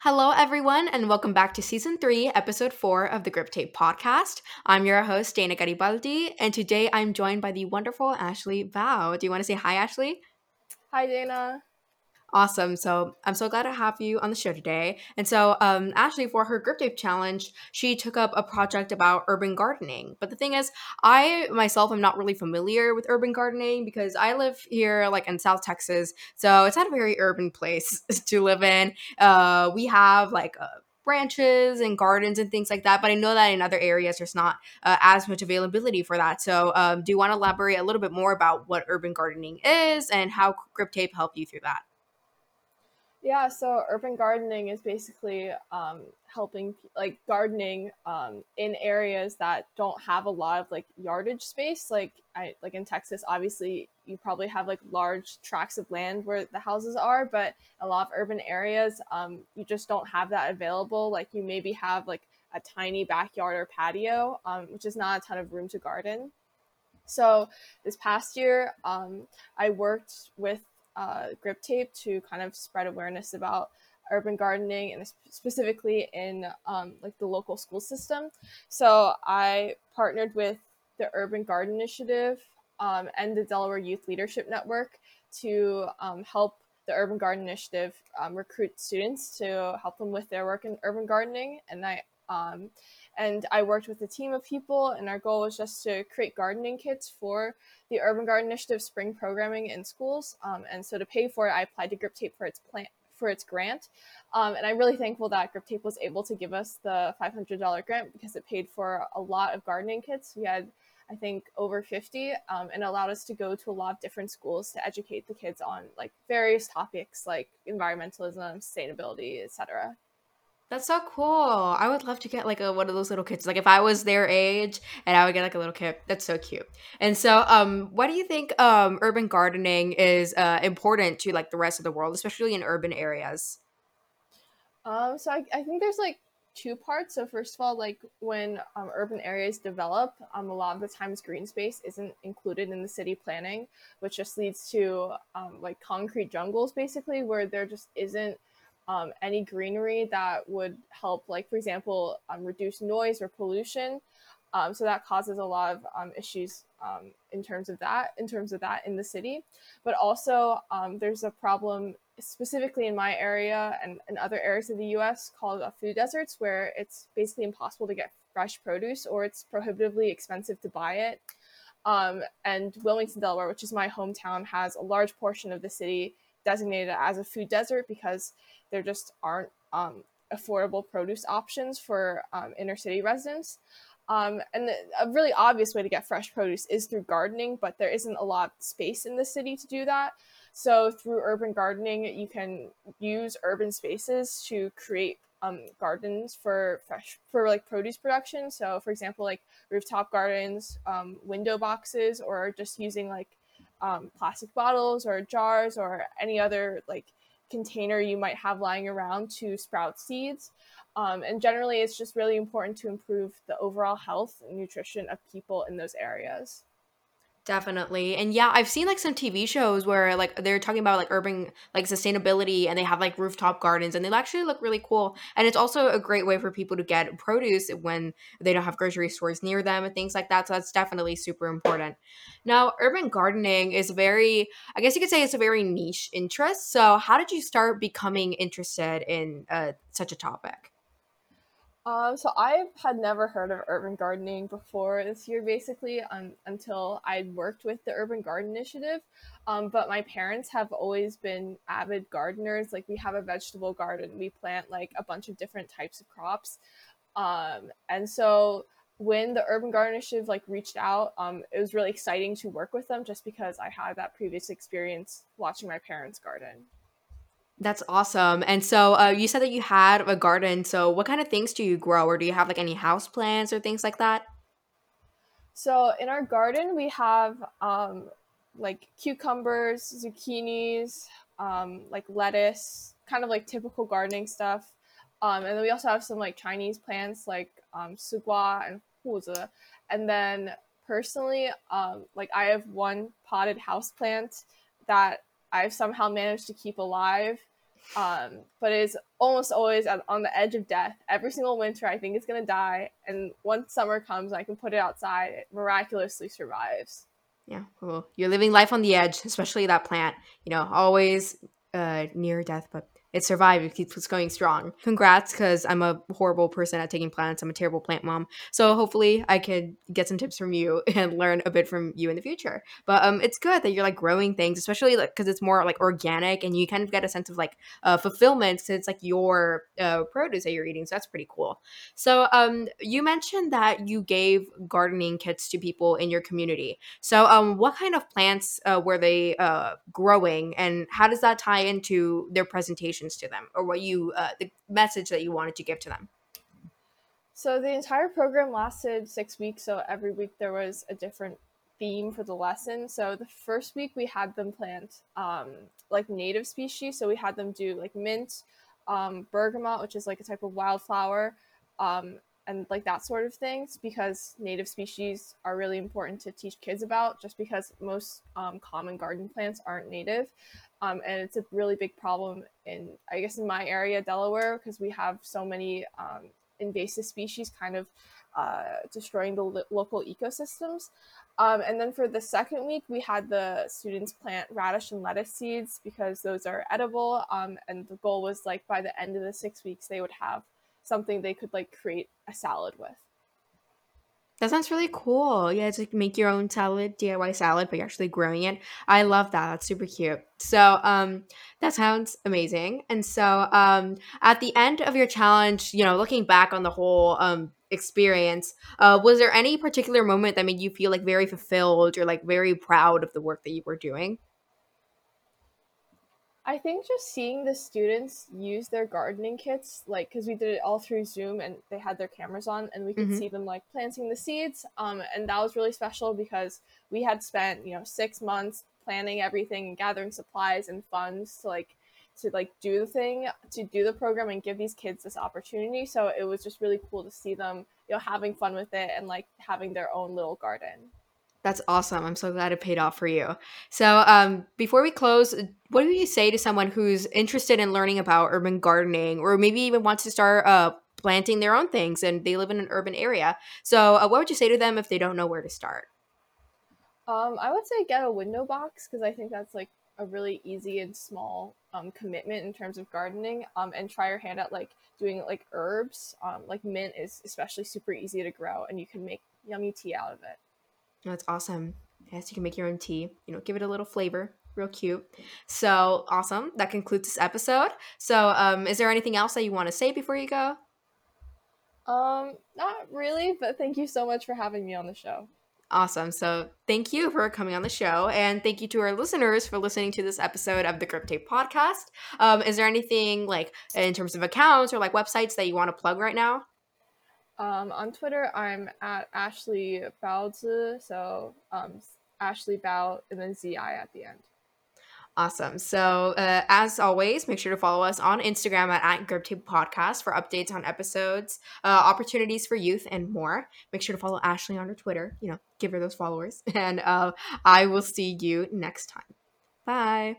Hello, everyone, and welcome back to season three, episode four of the Grip Tape podcast. I'm your host, Dana Garibaldi, and today I'm joined by the wonderful Ashley Bao. Do you want to say hi, Ashley? Hi, Dana. Awesome. So I'm so glad to have you on the show today. And so, um, Ashley, for her Grip Tape challenge, she took up a project about urban gardening. But the thing is, I myself am not really familiar with urban gardening because I live here, like in South Texas. So it's not a very urban place to live in. Uh, we have like uh, branches and gardens and things like that. But I know that in other areas, there's not uh, as much availability for that. So, um, do you want to elaborate a little bit more about what urban gardening is and how Grip Tape helped you through that? Yeah, so urban gardening is basically um, helping like gardening um, in areas that don't have a lot of like yardage space. Like I like in Texas, obviously you probably have like large tracts of land where the houses are, but a lot of urban areas, um, you just don't have that available. Like you maybe have like a tiny backyard or patio, um, which is not a ton of room to garden. So this past year, um, I worked with uh, grip tape to kind of spread awareness about urban gardening and specifically in um, like the local school system. So I partnered with the Urban Garden Initiative um, and the Delaware Youth Leadership Network to um, help the Urban Garden Initiative um, recruit students to help them with their work in urban gardening. And I um, and I worked with a team of people, and our goal was just to create gardening kits for the Urban Garden Initiative spring programming in schools. Um, and so to pay for it, I applied to Grip Tape for its plant for its grant. Um, and I'm really thankful that Grip Tape was able to give us the $500 grant because it paid for a lot of gardening kits. We had, I think, over 50 um, and allowed us to go to a lot of different schools to educate the kids on like various topics like environmentalism, sustainability, etc. That's so cool. I would love to get like a one of those little kits. Like if I was their age and I would get like a little kit. That's so cute. And so um why do you think um urban gardening is uh important to like the rest of the world, especially in urban areas? Um so I, I think there's like two parts. So first of all, like when um, urban areas develop, um, a lot of the times green space isn't included in the city planning, which just leads to um, like concrete jungles basically, where there just isn't um, any greenery that would help, like, for example, um, reduce noise or pollution. Um, so that causes a lot of um, issues um, in terms of that, in terms of that in the city. But also, um, there's a problem specifically in my area and in other areas of the U.S. called uh, food deserts, where it's basically impossible to get fresh produce or it's prohibitively expensive to buy it. and Wilmington, Delaware, which is my hometown, has a large portion of the city designated as a food desert because there just aren't um, affordable produce options for um, inner city residents. Um, and the, a really obvious way to get fresh produce is through gardening, but there isn't a lot of space in the city to do that. So through urban gardening, you can use urban spaces to create um, gardens for fresh for like produce production. So for example, like rooftop gardens, um, window boxes, or just using like um, plastic bottles or jars or any other like container you might have lying around to sprout seeds. Um, and generally, it's just really important to improve the overall health and nutrition of people in those areas. Definitely. And yeah, I've seen like some TV shows where like they're talking about like urban like sustainability and they have like rooftop gardens and they actually look really cool. And it's also a great way for people to get produce when they don't have grocery stores near them and things like that. So that's definitely super important. Now, urban gardening is very I guess you could say it's a very niche interest. So, how did you start becoming interested in uh, such a topic? Um, so I had never heard of urban gardening before this year, basically, um, until I worked with the Urban Garden Initiative. Um, but my parents have always been avid gardeners. Like we have a vegetable garden, we plant like a bunch of different types of crops. Um, and so when the Urban Garden Initiative like reached out, um, it was really exciting to work with them just because I had that previous experience watching my parents garden. That's awesome. And so uh, you said that you had a garden. So what kind of things do you grow, or do you have like any house plants or things like that? So in our garden, we have um, like cucumbers, zucchinis, um, like lettuce, kind of like typical gardening stuff. Um, and then we also have some like Chinese plants like um, sugua and huzi. And then personally, um, like I have one potted house plant that I've somehow managed to keep alive um, but it is almost always on the edge of death. Every single winter, I think it's gonna die, and once summer comes, I can put it outside. It miraculously survives. Yeah, well, you're living life on the edge, especially that plant. You know, always uh, near death, but it survived. It keeps going strong. Congrats, because I'm a horrible person at taking plants. I'm a terrible plant mom. So hopefully I could get some tips from you and learn a bit from you in the future. But um, it's good that you're like growing things, especially like because it's more like organic and you kind of get a sense of like uh, fulfillment because it's like your uh, produce that you're eating. So that's pretty cool. So um, you mentioned that you gave gardening kits to people in your community. So um, what kind of plants uh, were they uh, growing, and how does that tie into their presentation? To them or what you uh, the message that you wanted to give to them? So the entire program lasted six weeks so every week there was a different theme for the lesson. So the first week we had them plant um, like native species. So we had them do like mint um, bergamot which is like a type of wildflower um, and like that sort of things because native species are really important to teach kids about just because most um, common garden plants aren't native um, and it's a really big problem in i guess in my area delaware because we have so many um, invasive species kind of uh, destroying the lo- local ecosystems. Um, and then for the second week we had the students plant radish and lettuce seeds because those are edible um, and the goal was like by the end of the six weeks they would have something they could like create a salad with that sounds really cool. Yeah, it's like make your own salad, DIY salad, but you're actually growing it. I love that. That's super cute. So, um, that sounds amazing. And so, um, at the end of your challenge, you know, looking back on the whole um experience, uh, was there any particular moment that made you feel like very fulfilled or like very proud of the work that you were doing? I think just seeing the students use their gardening kits, like, because we did it all through Zoom and they had their cameras on and we could mm-hmm. see them like planting the seeds. Um, and that was really special because we had spent, you know, six months planning everything and gathering supplies and funds to like, to like do the thing, to do the program and give these kids this opportunity. So it was just really cool to see them, you know, having fun with it and like having their own little garden. That's awesome. I'm so glad it paid off for you. So, um, before we close, what do you say to someone who's interested in learning about urban gardening or maybe even wants to start uh, planting their own things and they live in an urban area? So, uh, what would you say to them if they don't know where to start? Um, I would say get a window box because I think that's like a really easy and small um, commitment in terms of gardening um, and try your hand at like doing like herbs um, like mint is especially super easy to grow and you can make yummy tea out of it that's awesome. Yes, you can make your own tea. You know, give it a little flavor. Real cute. So awesome. That concludes this episode. So, um, is there anything else that you want to say before you go? Um, not really, but thank you so much for having me on the show. Awesome. So, thank you for coming on the show, and thank you to our listeners for listening to this episode of the Grip Tape podcast. Um, is there anything like in terms of accounts or like websites that you want to plug right now? Um, on Twitter, I'm at Ashley Baozi, so um, Ashley Bao and then ZI at the end. Awesome. So, uh, as always, make sure to follow us on Instagram at, at GripTape Podcast for updates on episodes, uh, opportunities for youth, and more. Make sure to follow Ashley on her Twitter. You know, give her those followers. And uh, I will see you next time. Bye.